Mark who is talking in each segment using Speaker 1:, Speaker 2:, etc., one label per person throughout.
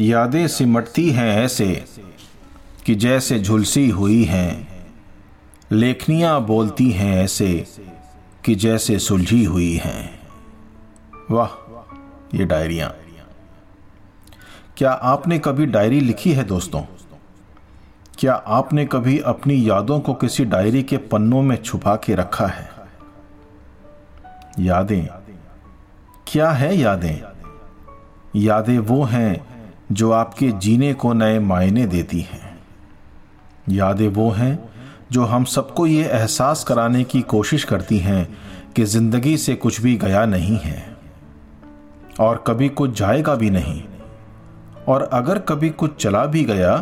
Speaker 1: यादें सिमटती हैं ऐसे कि जैसे झुलसी हुई हैं। लेखनियाँ बोलती हैं ऐसे कि जैसे सुलझी हुई हैं। वाह, ये डायरियाँ। क्या आपने कभी डायरी लिखी है दोस्तों? क्या आपने कभी अपनी यादों को किसी डायरी के पन्नों में छुपा के रखा है? यादें। क्या है यादें? यादें वो हैं जो आपके जीने को नए मायने देती हैं। यादें वो हैं जो हम सबको ये एहसास कराने की कोशिश करती हैं कि ज़िंदगी से कुछ भी गया नहीं है और कभी कुछ जाएगा भी नहीं। और अगर कभी कुछ चला भी गया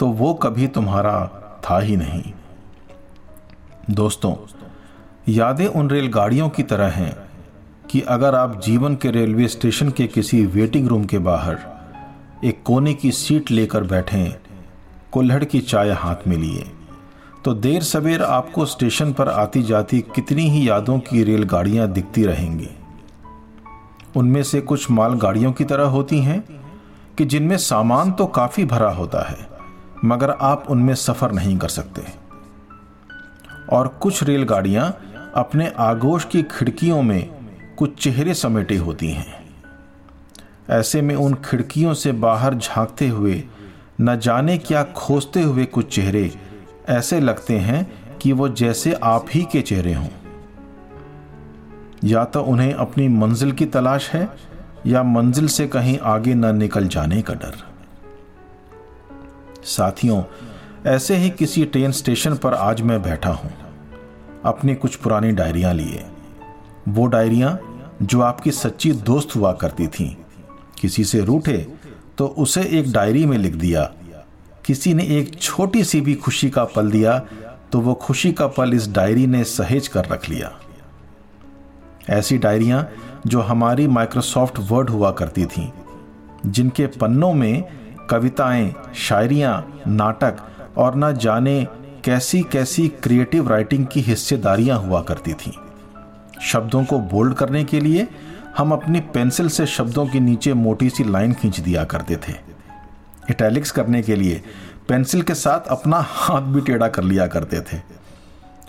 Speaker 1: तो वो कभी तुम्हारा था ही नहीं। दोस्तों, यादें उन रेलगाड़ियों की तरह हैं कि अगर आप जीवन के रेलवे स्टेशन के किसी वेटिंग रूम के बाहर एक कोने की सीट लेकर बैठे, कुल्हड़ की चाय हाथ में लिए। तो देर सवेर आपको स्टेशन पर आती जाती कितनी ही यादों की रेलगाड़ियाँ दिखती रहेंगी। उनमें से कुछ मालगाड़ियों की तरह होती हैं, कि जिनमें सामान तो काफ़ी भरा होता है, मगर आप उनमें सफ़र नहीं कर सकते। और कुछ रेलगाड़ियाँ अपने आगोश की खिड़कियों में कुछ चेहरे समेटे होती हैं। ऐसे में उन खिड़कियों से बाहर झांकते हुए, न जाने क्या खोजते हुए कुछ चेहरे ऐसे लगते हैं कि वो जैसे आप ही के चेहरे हों। या तो उन्हें अपनी मंजिल की तलाश है, या मंजिल से कहीं आगे न निकल जाने का डर। साथियों, ऐसे ही किसी ट्रेन स्टेशन पर आज मैं बैठा हूँ। अपनी कुछ पुरानी डायरियाँ लिए। वो डायरियाँ जो आपकी सच्ची दोस्त हुआ करती थीं। किसी से रूठे तो उसे एक डायरी में लिख दिया। किसी ने एक छोटी सी भी खुशी का पल दिया तो वो खुशी का पल इस डायरी ने सहेज कर रख लिया। ऐसी डायरियाँ जो हमारी माइक्रोसॉफ्ट वर्ड हुआ करती थीं, जिनके पन्नों में कविताएँ, शायरियाँ, नाटक और न जाने कैसी कैसी क्रिएटिव राइटिंग की हिस्सेदारियाँ हुआ करती थीं। शब्दों को बोल्ड करने के लिए हम अपनी पेंसिल से शब्दों के नीचे मोटी सी लाइन खींच दिया करते थे। इटैलिक्स करने के लिए पेंसिल के साथ अपना हाथ भी टेढ़ा कर लिया करते थे।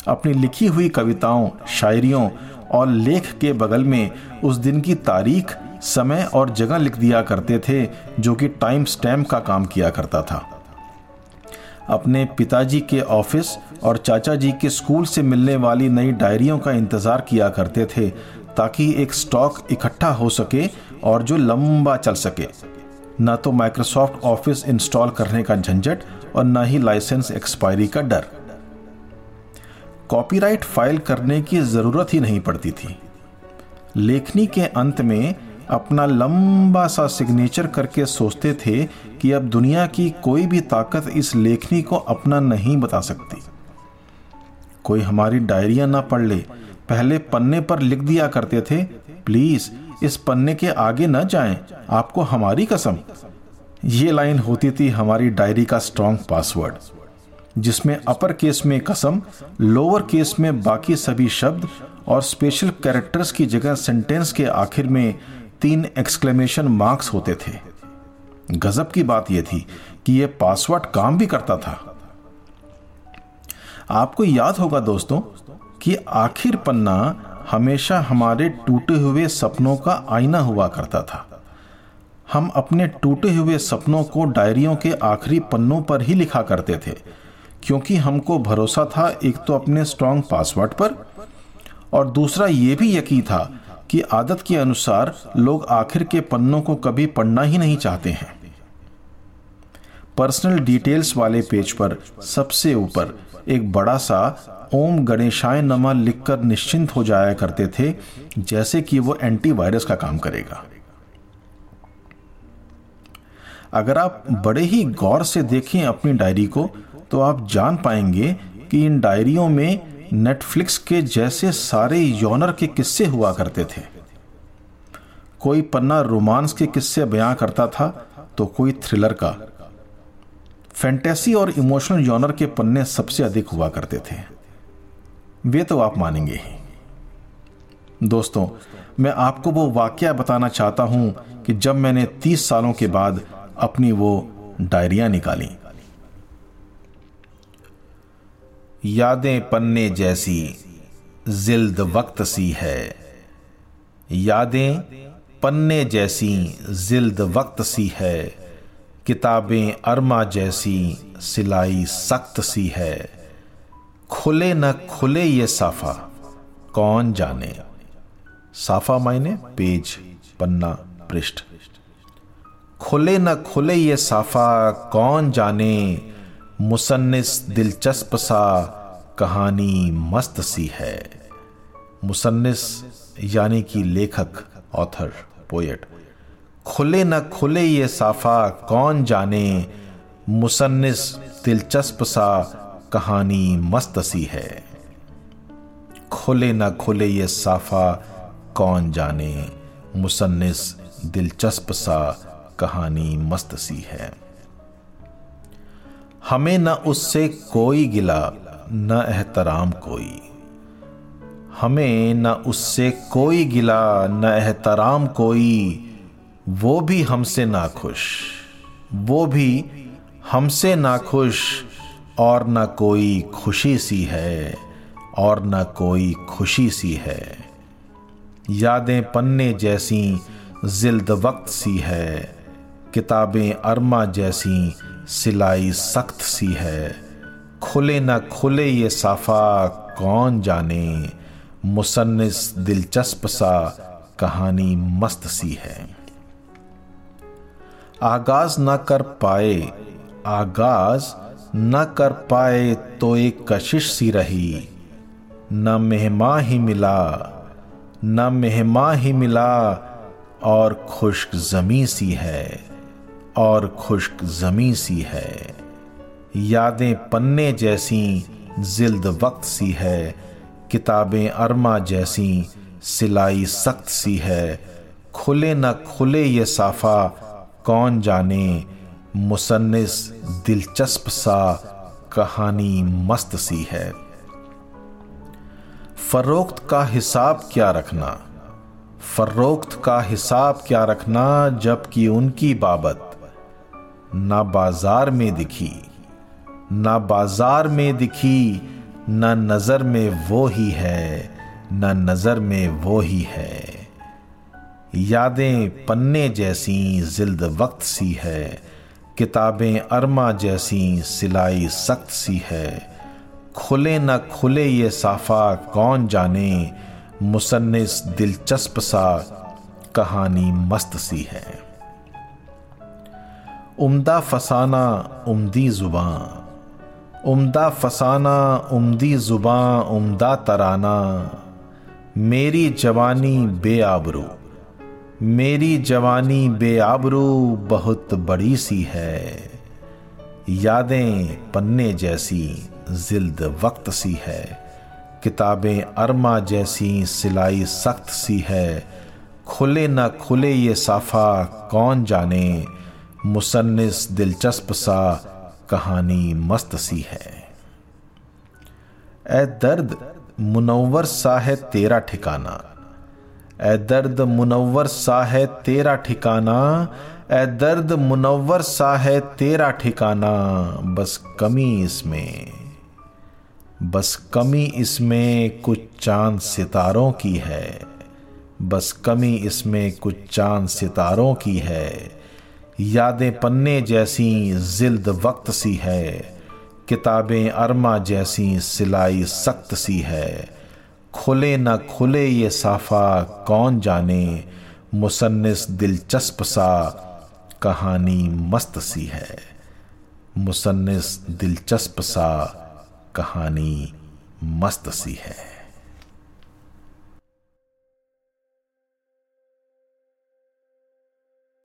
Speaker 1: अपनी लिखी हुई कविताओं, शायरियों और लेख के बगल में उस दिन की तारीख, समय और जगह लिख दिया करते थे, जो कि टाइम स्टैम्प का काम किया करता था। अपने पिताजी के ऑफ़िस और चाचा जी के स्कूल से मिलने वाली नई डायरियों का इंतज़ार किया करते थे ताकि एक स्टॉक इकट्ठा हो सके और जो लंबा चल सके। न तो माइक्रोसॉफ्ट ऑफ़िस इंस्टॉल करने का झंझट और न ही लाइसेंस एक्सपायरी का डर। कॉपीराइट फ़ाइल करने की ज़रूरत ही नहीं पड़ती थी। लेखनी के अंत में अपना लंबा सा सिग्नेचर करके सोचते थे कि अब दुनिया की कोई भी ताकत इस लेखनी को अपना नहीं बता सकती। कोई हमारी डायरिया ना पढ़ ले पहले पन्ने पर लिख दिया करते थे, प्लीज़, इस पन्ने के आगे न जाएँ, आपको हमारी कसम। ये लाइन होती थी हमारी डायरी का स्ट्रॉन्ग पासवर्ड जिसमें अपर केस में कसम लोअर केस में बाकी सभी शब्द और स्पेशल कैरेक्टर्स की जगह सेंटेंस के आखिर में तीन एक्सक्लेमेशन मार्क्स होते थे। गजब की बात यह थी कि यह पासवर्ड काम भी करता था। आपको याद होगा दोस्तों कि आखिर पन्ना हमेशा हमारे टूटे हुए सपनों का आईना हुआ करता था। हम अपने टूटे हुए सपनों को डायरियों के आखिरी पन्नों पर ही लिखा करते थे, क्योंकि हमको भरोसा था एक तो अपने स्ट्रॉन्ग पासवर्ड पर, और दूसरा ये भी यकीन था कि आदत के अनुसार लोग आखिर के पन्नों को कभी पढ़ना ही नहीं चाहते हैं। पर्सनल डिटेल्स वाले पेज पर सबसे ऊपर एक बड़ा सा ओम गणेशाय नमा लिखकर निश्चिंत हो जाया करते थे, जैसे कि वो एंटीवायरस का काम करेगा। अगर आप बड़े ही गौर से देखें अपनी डायरी को तो आप जान पाएँगे कि इन डायरियों में नेटफ्लिक्स के जैसे सारे योनर के किस्से हुआ करते थे। कोई पन्ना रोमांस के किस्से बयां करता था तो कोई थ्रिलर का। फैंटेसी और इमोशनल योनर के पन्ने सबसे अधिक हुआ करते थे। वे तो आप मानेंगे ही। दोस्तों, मैं आपको वो वाक्य बताना चाहता हूँ कि जब मैंने तीस सालों के बाद अपनी वो डायरियाँ निकाली। यादें पन्ने जैसी, जिल्द वक्त सी है। यादें पन्ने जैसी, जिल्द वक्त सी है। किताबें अरमा जैसी, सिलाई सख्त सी है। खुले न खुले ये साफा, कौन जाने? साफा मायने पेज, पन्ना, पृष्ठ। खुले न खुले ये साफा, कौन जाने? मुसन्निस दिलचस्प सा, कहानी मस्त सी है। मुसन्निस, यानी कि लेखक, ऑथर, पोएट। खुले न खुले ये साफा कौन जाने? मुसन्निस दिलचस्प सा कहानी मस्त सी है। खुले न खुले ये साफा कौन जाने? मुसन्निस दिलचस्प सा कहानी मस्त सी है। हमें न उससे कोई गिला, न एहतराम कोई। हमें न उससे कोई गिला, न एहतराम कोई। वो भी हमसे नाखुश। वो भी हमसे नाखुश और न कोई खुशी सी है और न कोई खुशी सी है। यादें पन्ने जैसी जिल्द वक्त सी है। किताबें अरमा जैसी सिलाई सख्त सी है। खुले न खुले ये साफा कौन जाने? मुसन्निस दिलचस्प सा कहानी मस्त सी है। आगाज़ न कर पाए, आगाज़ न कर पाए तो एक कशिश सी रही। न मेहमा ही मिला, न मेहमा ही मिला, और खुश्क जमी सी है, और खुश्क जमी सी है। यादें पन्ने जैसी जिल्द वक्त सी है, किताबें अरमा जैसी सिलाई सख्त सी है। खुले न खुले ये साफा कौन जाने? मुसन्निस दिलचस्प सा कहानी मस्त सी है। फरोख्त का हिसाब क्या रखना? फरोख्त का हिसाब क्या रखना जबकि उनकी बाबत ना बाज़ार में दिखी? ना बाज़ार में दिखी, ना नज़र में वो ही है, ना नज़र में वो ही है। यादें पन्ने जैसी जिल्द वक्त सी है, किताबें अरमा जैसी सिलाई सख्त सी है। खुले न खुले ये साफा कौन जाने, मुसन्निस दिलचस्प सा कहानी मस्त सी है। उम्दा फसाना उम्दी जुबां उम्दा फसाना उम्दी जुबां उम्दा तराना, मेरी जवानी बेआबरू। मेरी जवानी बेआबरू बहुत बड़ी सी है। यादें पन्ने जैसी जिल्द वक्त सी है। किताबें अरमा जैसी सिलाई सख्त सी है। खुले न खुले ये साफा कौन जाने? मुसन्निस दिलचस्प सा कहानी मस्त सी है। ए दर्द मुनवर सा है तेरा ठिकाना। ए दर्द मुनवर सा है तेरा ठिकाना ए दर्द मुनवर सा है तेरा ठिकाना, बस कमी इसमें। बस कमी इसमें कुछ चाँद सितारों की है। बस कमी इसमें कुछ चाँद सितारों की है। यादें पन्ने जैसी जिल्द वक्त सी है। किताबें अरमा जैसी सिलाई सख्त सी है। खुले न खुले ये साफा कौन जाने? मुसन्निस दिलचस्प सा कहानी मस्त सी है। मुसन्निस दिलचस्प सा कहानी मस्त सी है।